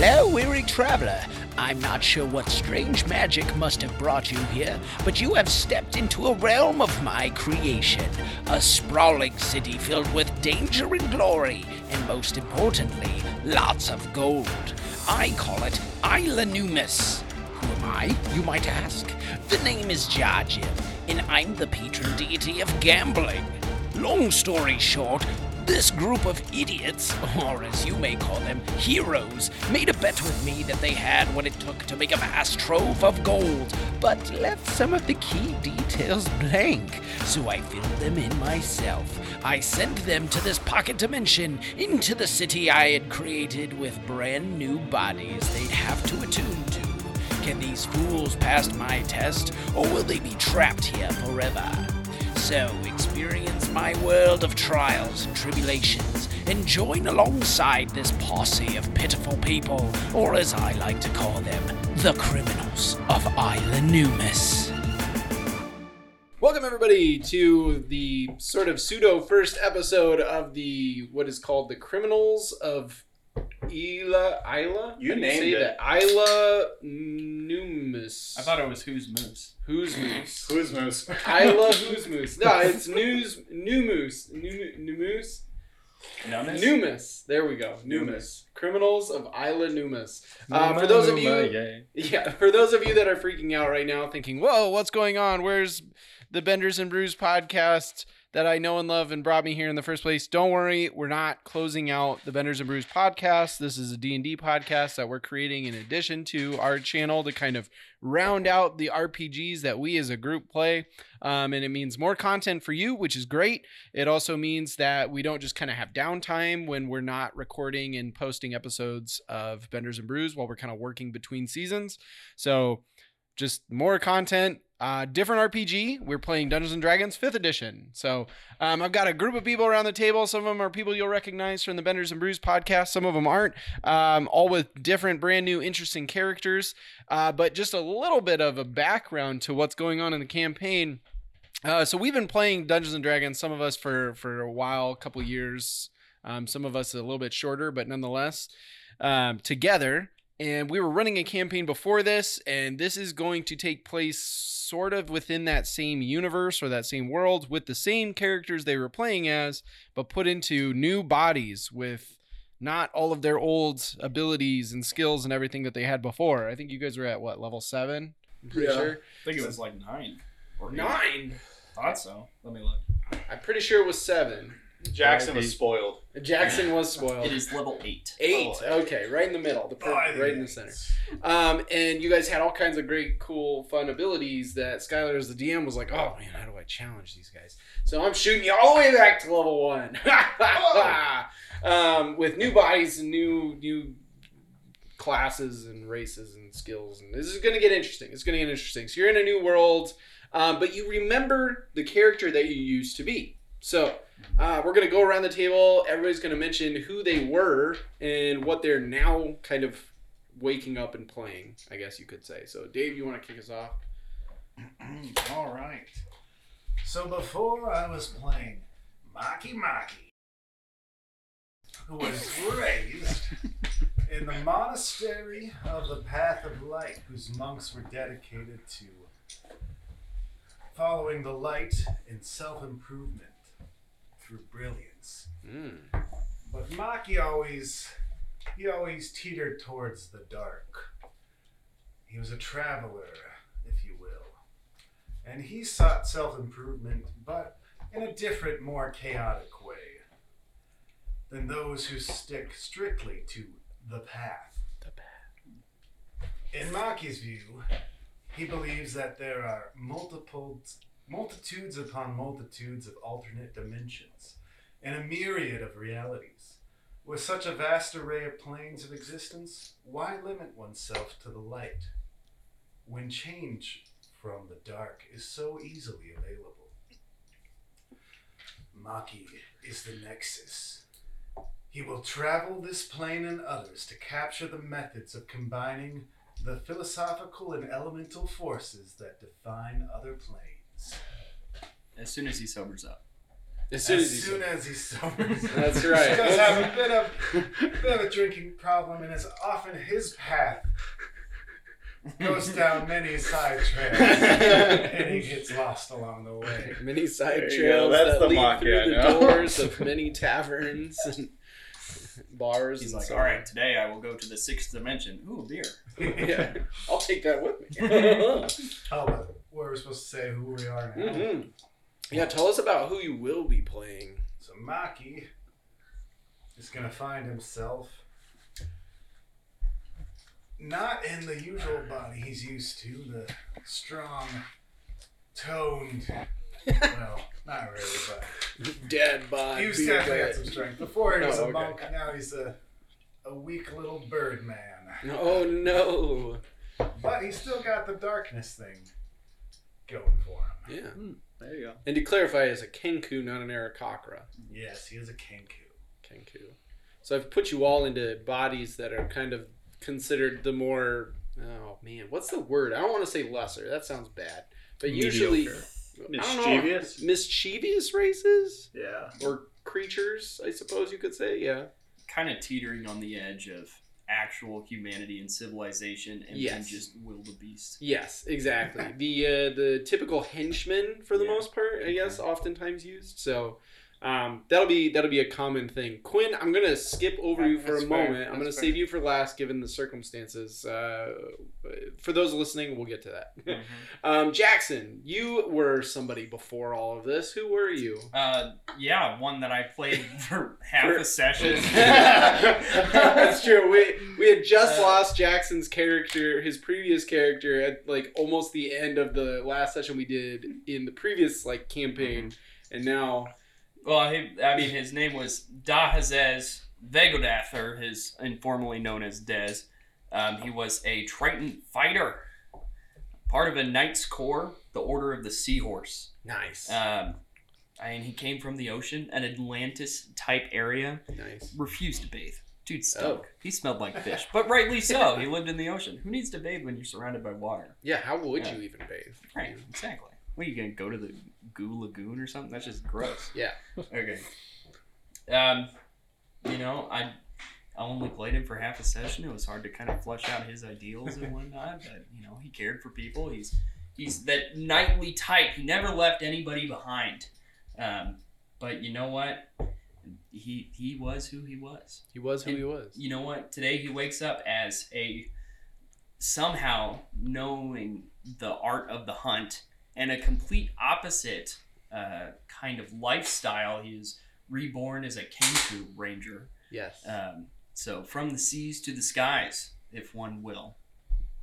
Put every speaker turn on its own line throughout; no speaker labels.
Hello, weary traveler. I'm not sure what strange magic must have brought you here, but you have stepped into a realm of my creation. A sprawling city filled with danger and glory, and most importantly, lots of gold. I call it Isla Numus. Who am I, you might ask? The name is JarJim, and I'm the patron deity of gambling. Long story short, this group of idiots, or as you may call them, heroes, made a bet with me that they had what it took to make a vast trove of gold, but left some of the key details blank, so I filled them in myself. I sent them to this pocket dimension, into the city I had created with brand new bodies they'd have to attune to. Can these fools pass my test, or will they be trapped here forever? So, experience my world of trials and tribulations and join alongside this posse of pitiful people, or as I like to call them, the criminals of Isla Numus.
Welcome everybody to the sort of pseudo first episode of the what is called the Criminals of Isla Isla.
You
How do
named
say
it.
that? Isla Numus.
I thought it was Who's Moose.
Who's Moose?
Who's Moose?
Isla Who's Moose? No, it's News New Moose. New New Moose.
Numbness?
Numis. There we go. Numis. Criminals of Isla Numus. Uh, for those of you, yeah, for those of you that are freaking out right now, thinking, "Whoa, what's going on? Where's the Benders and Brews podcast that I know and love and brought me here in the first place?" Don't worry, we're not closing out the Benders and Brews podcast. This is a D and D podcast that we're creating in addition to our channel to kind of round out the RPGs that we as a group play. Um, and it means more content for you, which is great. It also means that we don't just kind of have downtime when we're not recording and posting episodes of Benders and Brews while we're kind of working between seasons. So just more content. Uh, different RPG. We're playing Dungeons and Dragons Fifth Edition. So um, I've got a group of people around the table. Some of them are people you'll recognize from the Benders and Brews podcast. Some of them aren't. Um, all with different, brand new, interesting characters. Uh, but just a little bit of a background to what's going on in the campaign. Uh, so we've been playing Dungeons and Dragons. Some of us for for a while, a couple years. Um, some of us a little bit shorter, but nonetheless, um, together. And we were running a campaign before this, and this is going to take place sort of within that same universe or that same world with the same characters they were playing as, but put into new bodies with not all of their old abilities and skills and everything that they had before. I think you guys were at what level seven? I'm pretty
Yeah.
sure.
I think it was like nine. Or eight.
Nine.
Thought so. Let me look.
I'm pretty sure it was seven.
Jackson was spoiled.
Jackson was spoiled.
It is level eight.
Eight.
Oh.
Okay, right in the middle, the per-
By
right in the center. Um, and you guys had all kinds of great, cool, fun abilities that Skylar, as the DM, was like, "Oh man, how do I challenge these guys?" So I'm shooting you all the way back to level one, um, with new bodies and new new classes and races and skills, and this is going to get interesting. It's going to get interesting. So you're in a new world, um, but you remember the character that you used to be. So uh, we're gonna go around the table. Everybody's gonna mention who they were and what they're now kind of waking up and playing. I guess you could say. So, Dave, you want to kick us off?
All right. So before I was playing Maki Maki, who was raised in the monastery of the Path of Light, whose monks were dedicated to following the light in self improvement through brilliance.
Mm.
But Maki always he always teetered towards the dark. He was a traveler, if you will. And he sought self improvement, but in a different, more chaotic way than those who stick strictly to the path.
The path.
In Maki's view, he believes that there are multiple multitudes upon multitudes of alternate dimensions and a myriad of realities. With such a vast array of planes of existence, why limit oneself to the light when change from the dark is so easily available? Maki is the nexus. He will travel this plane and others to capture the methods of combining the philosophical and elemental forces that define other planes.
As soon as he sobers up.
As soon as,
as
he's
soon as he sobers.
That's right.
He does have a bit of bit of a drinking problem, and it's often his path goes down many side trails, and he gets lost along the way.
many side
There
trails
go. That's
that
the
lead
mock,
through
yeah,
the
no.
doors of many taverns and bars.
He's
and
like,
so
all
on."
right, today I will go to the sixth dimension. Ooh, beer.
yeah, I'll take that with me.
Oh, we're supposed to say who we are now.
hmm Yeah, tell us about who you will be playing.
So Maki is gonna find himself not in the usual body he's used to, the strong, toned. well, not really, but
Dead body.
he to actually had some strength. Before he was
Oh,
a
okay.
monk, now he's a a weak little bird man.
Oh no.
But he's still got the darkness thing going for him.
Yeah.
Hmm, there you go.
And to clarify, it's a Kenku, not an Aarakocra.
Yes, he is a Kenku.
Kenku. So I've put you all into bodies that are kind of considered the more. Oh man, what's the word? I don't want to say lesser. That sounds bad. But usually,
Mediocre.
I don't know.
Mischievous?
mischievous races
Yeah.
or creatures, I suppose you could say. Yeah.
Kind of teetering on the edge of actual humanity and civilization, and then
Yes.
just wildebeest.
Yes, exactly. the uh, the typical henchman for the
Yeah.
most part, I guess, oftentimes used. So um, that'll be that'll be a common thing. Quinn, I'm gonna skip over you for a
fair.
moment. I'm gonna
That's
save you for last, given the circumstances. Uh, for those listening, we'll get to that. um, Jackson, you were somebody before all of this. Who were you?
Uh, yeah, one that I played for half a session.
That's true. We we had just
Uh,
lost Jackson's character, his previous character, at like almost the end of the last session we did in the previous like campaign, and now
Well, he, I mean, his name was Dahazez Vegodath, or his informally known as Dez. Um, he was a Triton fighter, part of a Knight's Corps, the Order of the Seahorse.
nice,
Um, and he came from the ocean, an Atlantis type area.
nice.
Refused to bathe. Dude stunk.
Oh.
He smelled like fish, but rightly so. He lived in the ocean. Who needs to bathe when you're surrounded by water?
Yeah, how would
Yeah.
you even bathe?
Right, exactly. What are you gonna go to the goo lagoon or something? That's just gross.
Yeah.
Okay. Um, you know, I I only played him for half a session. It was hard to kind of flesh out his ideals and whatnot. But you know, he cared for people. He's he's that knightly type. He never left anybody behind. Um, but you know what? He he was who he was
He was who he was.
you know what? Today he wakes up as a somehow knowing the art of the hunt and a complete opposite uh, kind of lifestyle. He is reborn as a Kenku ranger.
Yes,
Um, so from the seas to the skies, if one will.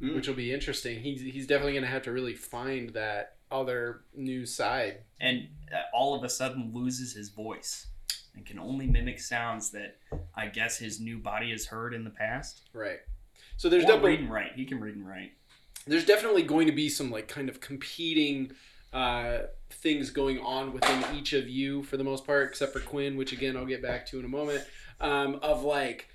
which will be interesting. He's he's definitely gonna have to really find that other new side.
And uh, all of a sudden loses his voice and can only mimic sounds that I guess his new body has heard in the past.
Right. So there's
Or
definitely
read and write. He can read and write.
There's definitely going to be some like kind of competing uh, things going on within each of you for the most part, except for Quinn, which again I'll get back to in a moment. Um, of like,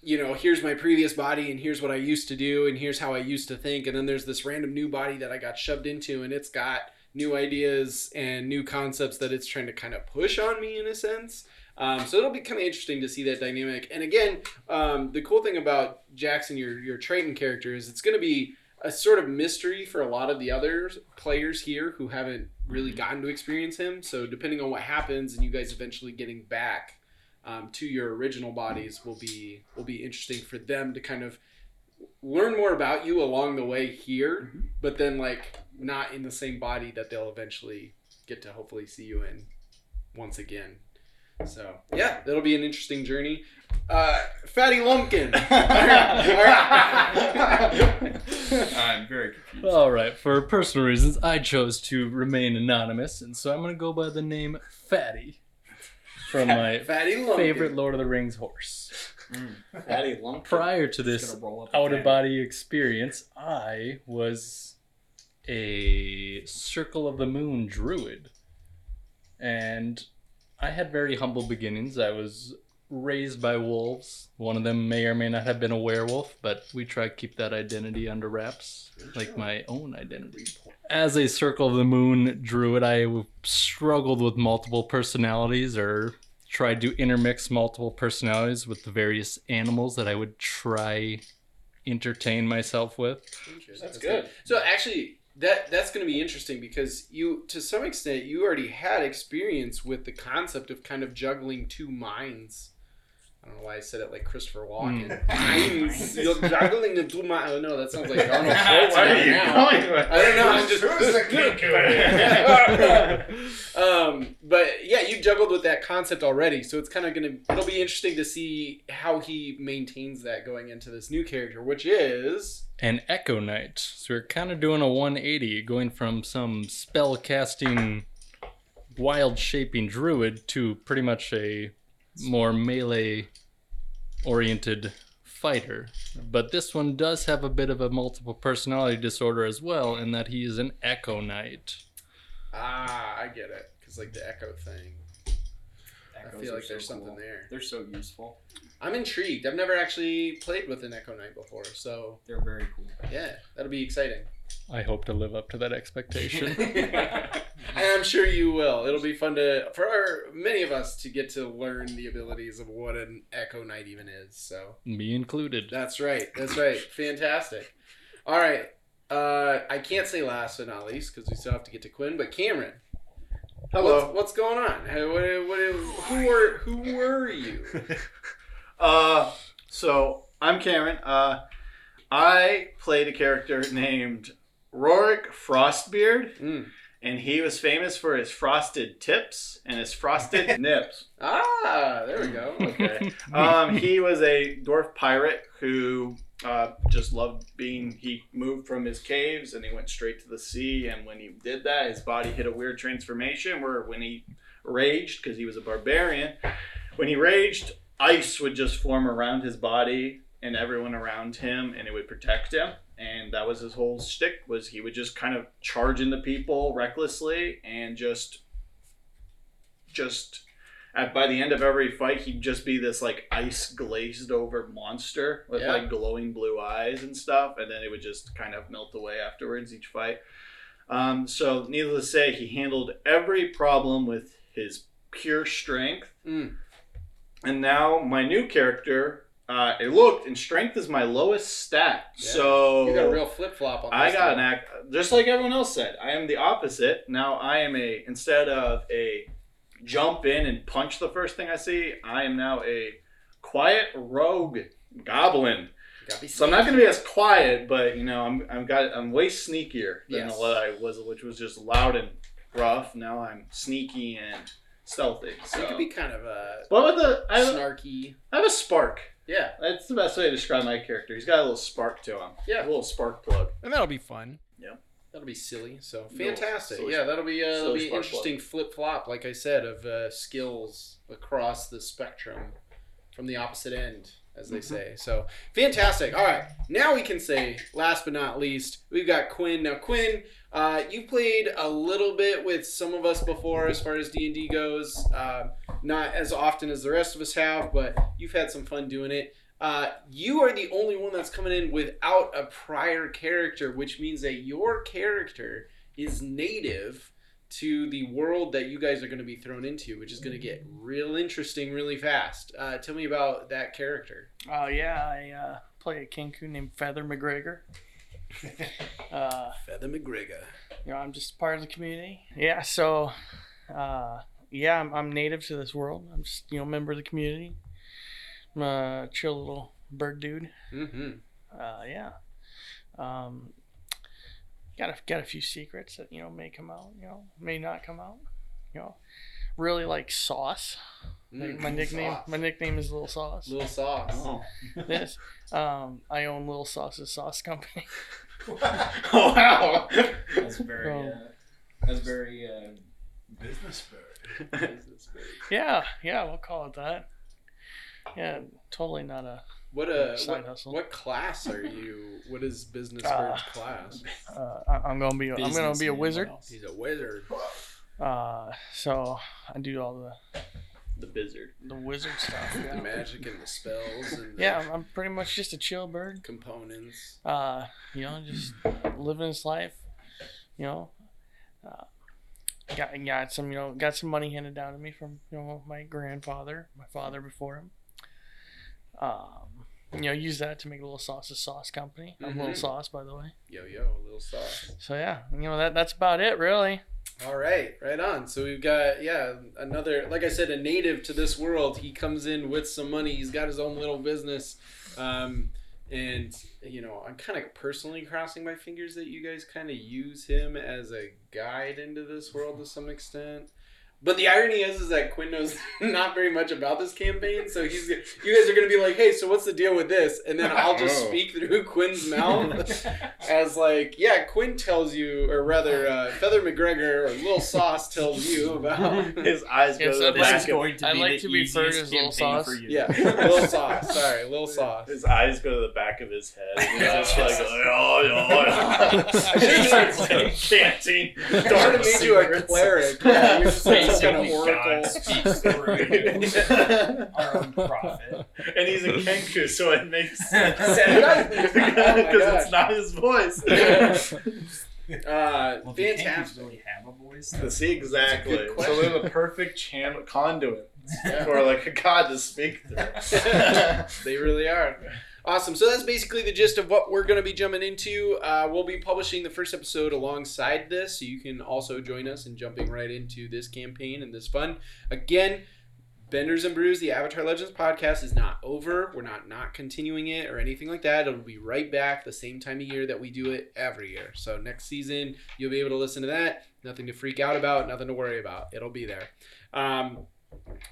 you know, here's my previous body, and here's what I used to do, and here's how I used to think, and then there's this random new body that I got shoved into, and it's got new ideas and new concepts that it's trying to kind of push on me in a sense. Um, so it'll be kind of interesting to see that dynamic. And again, um, the cool thing about Jackson, your your Triton character, is it's going to be a sort of mystery for a lot of the other players here who haven't really gotten to experience him. So depending on what happens, and you guys eventually getting back um, to your original bodies, will be will be interesting for them to kind of learn more about you along the way here,
Mhm.
but then like not in the same body that they'll eventually get to hopefully see you in once again. So yeah, that'll be an interesting journey. Uh, Fatty Lumpkin.
I'm very confused.
All right, for personal reasons, I chose to remain anonymous, and so I'm going to go by the name Fatty from my
Fatty Lumpkin.
favorite Lord of the Rings horse. Mm.
Fatty lump.
Prior to this
gonna roll up a
out of body experience, I was a Circle of the Moon druid. And I had very humble beginnings. I was raised by wolves. One of them may or may not have been a werewolf, but we try to keep that identity under wraps, like my own identity. as a Circle of the Moon druid, I struggled with multiple personalities or tried to intermix multiple personalities with the various animals that I would try entertain myself with.
That's good. So actually, that that's going to be interesting because you, to some extent, you already had experience with the concept of kind of juggling two minds. I don't know why I said it like Christopher Walken. Minds. You're juggling the two minds. Oh no, that sounds like Arnold Schwarzenegger now. I don't know. I'm just.
Who's the king
um, but yeah, you juggled with that concept already, so it's kind of gonna. It'll be interesting to see how he maintains that going into this new character, which is
an Echo Knight. So we're kind of doing a 180, going from some spell casting, wild shaping druid to pretty much a more melee oriented fighter. But this one does have a bit of a multiple personality disorder as well, in that he is an Echo Knight.
Ah, I get it. Because, like, the Echo thing. I feel
are
like there's
so
something
cool.
there.
They're so useful.
I'm intrigued. I've never actually played with an Echo Knight before, so
They're very cool.
yeah, that'll be exciting.
I hope to live up to that expectation.
and I'm sure you will. It'll be fun to for our, many of us to get to learn the abilities of what an Echo Knight even is. So
Me included.
that's right. That's right. Fantastic. All right. Uh, I can't say last but not least because we still have to get to Quinn. But Cameron,
Hello.
what's, what's going on? Hey, What, what, who were who were you?
Uh, so I'm Cameron. Uh, I played a character named Rorik Frostbeard,
Mm.
And he was famous for his frosted tips and his frosted nips.
Ah, there we go.
Okay. Um, he was a dwarf pirate who uh, just loved being. He moved from his caves and he went straight to the sea. And when he did that, his body hit a weird transformation where when he raged, because he was a barbarian, when he raged, ice would just form around his body and everyone around him, and it would protect him. And that was his whole shtick. Was he would just kind of charge into people recklessly and just, just at by the end of every fight, he'd just be this like ice glazed over monster with
Yeah.
like glowing blue eyes and stuff, and then it would just kind of melt away afterwards each fight. Um, so, needless to say, he handled every problem with his pure strength.
Mm.
And now my new character, uh, it looked and strength is my lowest stat.
Yeah.
So
You got a real flip flop on.
I got
one.
an act just like everyone else said. I am the opposite. Now I am a instead of a jump in and punch the first thing I see, I am now a quiet rogue goblin. So I'm not going to be as quiet, but you know I'm I'm got I'm way sneakier than
Yes.
what I was, which was just loud and rough. Now I'm sneaky and stealthy.
So you could be kind of a
but with the I have,
snarky.
I have a spark.
Yeah.
That's the best way to describe my character. He's got a little spark to him.
Yeah.
a little spark plug.
And that'll be fun.
Yeah.
That'll be silly. So fantastic.
silly-
yeah, that'll be uh, that'll be
spark
interesting flip flop, like I said, of uh, skills across the spectrum from the opposite end, as they
Mm-hmm.
say. So fantastic. All right, now we can say, last but not least, we've got Quinn. Now, Quinn, uh, you played a little bit with some of us before, as far as D and D goes. Uh, not as often as the rest of us have, but you've had some fun doing it. Uh, you are the only one that's coming in without a prior character, which means that your character is native to the world that you guys are going to be thrown into, which is going to get real interesting really fast. Uh, tell me about that character.
Oh yeah, I uh, play a Kenku named Feather McGregor. uh,
Feather McGregor.
you know, I'm just part of the community. Yeah, so uh, yeah, I'm, I'm native to this world. I'm just you know a member of the community. I'm a chill little bird dude.
Mm-hmm.
Uh, yeah. Um, got a got a few secrets that you know may come out. You know, may not come out. You know, really like sauce. Like my nickname,
Sauce.
my nickname is Little Sauce.
Little sauce.
Oh,
This, um, I own Little Sauce's sauce company.
wow.
That's very. Uh, that's very. Uh,
Business bird.
Yeah, yeah, we'll call it that. Yeah, totally not a.
What uh,
Side
what,
hustle.
what class are you? What is business
Uh,
bird's class?
Uh, I- I'm gonna be. A, I'm gonna be a wizard.
else?
He's a wizard.
Uh, so I do all the
the Bizzard.
the wizard stuff.
The magic and the spells and the
yeah I'm, I'm pretty much just a chill bird.
components.
Uh, you know, just living his life, you know, uh, got got some you know got some money handed down to me from you know my grandfather, my father before him. Um, you know, use that to make a little sauce sauce company. A little
Mhm.
sauce, by the way.
Yo yo, a little sauce.
So yeah, you know that that's about it, really.
All right, right on. So we've got yeah another like I said a native to this world. He comes in with some money. He's got his own little business, um, and you know I'm kind of personally crossing my fingers that you guys kind of use him as a guide into this world to some extent. But the irony is, is that Quinn knows not very much about this campaign, so he's you guys are gonna be like, hey, so what's the deal with this? And then I'll just
Oh.
speak through Quinn's mouth as like, yeah, Quinn tells you, or rather, uh, Feather McGregor or Lil Sauce tells you about.
His eyes go to
so
the back
This is going to
I
be
like
the
to be referred
easiest
as Little Sauce.
for you.
yeah, Lil Sauce. Sorry, Lil Sauce.
His eyes go to the back of his head. And he's just like, oh, yeah,
I should've
yeah. chanting.
I should made you a cleric. Yeah, you're just like some kind of oracle.
God speaks through our own prophet.
and he's a Kenku, so it makes sense.
Oh
Because
gosh.
it's not his voice.
Uh,
Well, if you
fantastic.
really have a voice,
See, exactly.
A
So they're the perfect channel conduit
Yeah.
for like a god to speak through.
they really are. Awesome. So that's basically the gist of what we're going to be jumping into. Uh, we'll be publishing the first episode alongside this, so you can also join us in jumping right into this campaign and this fun. Again, Benders and Brews, the Avatar Legends podcast, is not over. We're not not continuing it or anything like that. It'll be right back the same time of year that we do it every year. So next season, you'll be able to listen to that. Nothing to freak out about. Nothing to worry about. It'll be there. Um,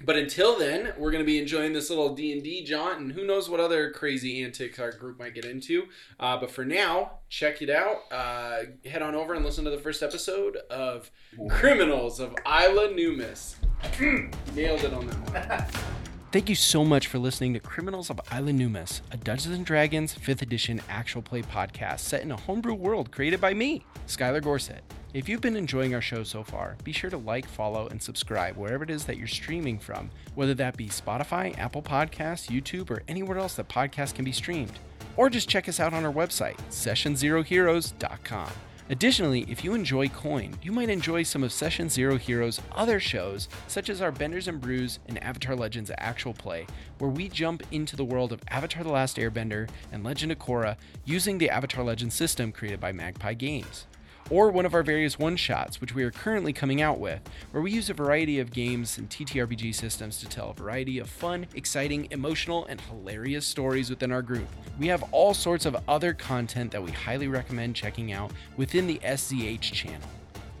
but until then, we're going to be enjoying this little D and D jaunt, and who knows what other crazy antics our group might get into. Uh, but for now, check it out. Uh, head on over and listen to the first episode of Criminals of Isla Numus. Nailed it on that one. Thank you so much for listening to Criminals of Isla Numus, a Dungeons and Dragons 5th edition actual play podcast set in a homebrew world created by me, Skylar Gorset. If you've been enjoying our show so far, be sure to like, follow, and subscribe wherever it is that you're streaming from, whether that be Spotify, Apple Podcasts, YouTube, or anywhere else that podcasts can be streamed. Or just check us out on our website, sessionzeroheroes.com. Additionally, if you enjoy Coin, you might enjoy some of Session Zero Heroes' other shows, such as our Benders and Brews and Avatar Legends Actual Play, where we jump into the world of Avatar The Last Airbender and Legend of Korra using the Avatar Legends system created by Magpie Games or one of our various one shots, which we are currently coming out with, where we use a variety of games and TTRPG systems to tell a variety of fun, exciting, emotional, and hilarious stories within our group. We have all sorts of other content that we highly recommend checking out within the SZH channel,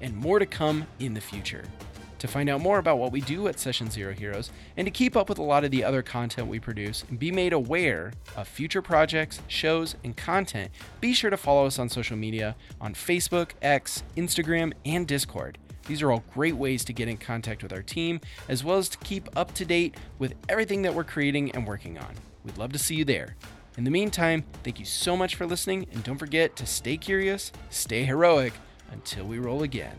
and more to come in the future. To find out more about what we do at Session Zero Heroes and to keep up with a lot of the other content we produce and be made aware of future projects, shows, and content, be sure to follow us on social media on Facebook, X, Instagram, and Discord. These are all great ways to get in contact with our team, as well as to keep up to date with everything that we're creating and working on. We'd love to see you there. In the meantime, thank you so much for listening, and don't forget to stay curious, stay heroic, until we roll again.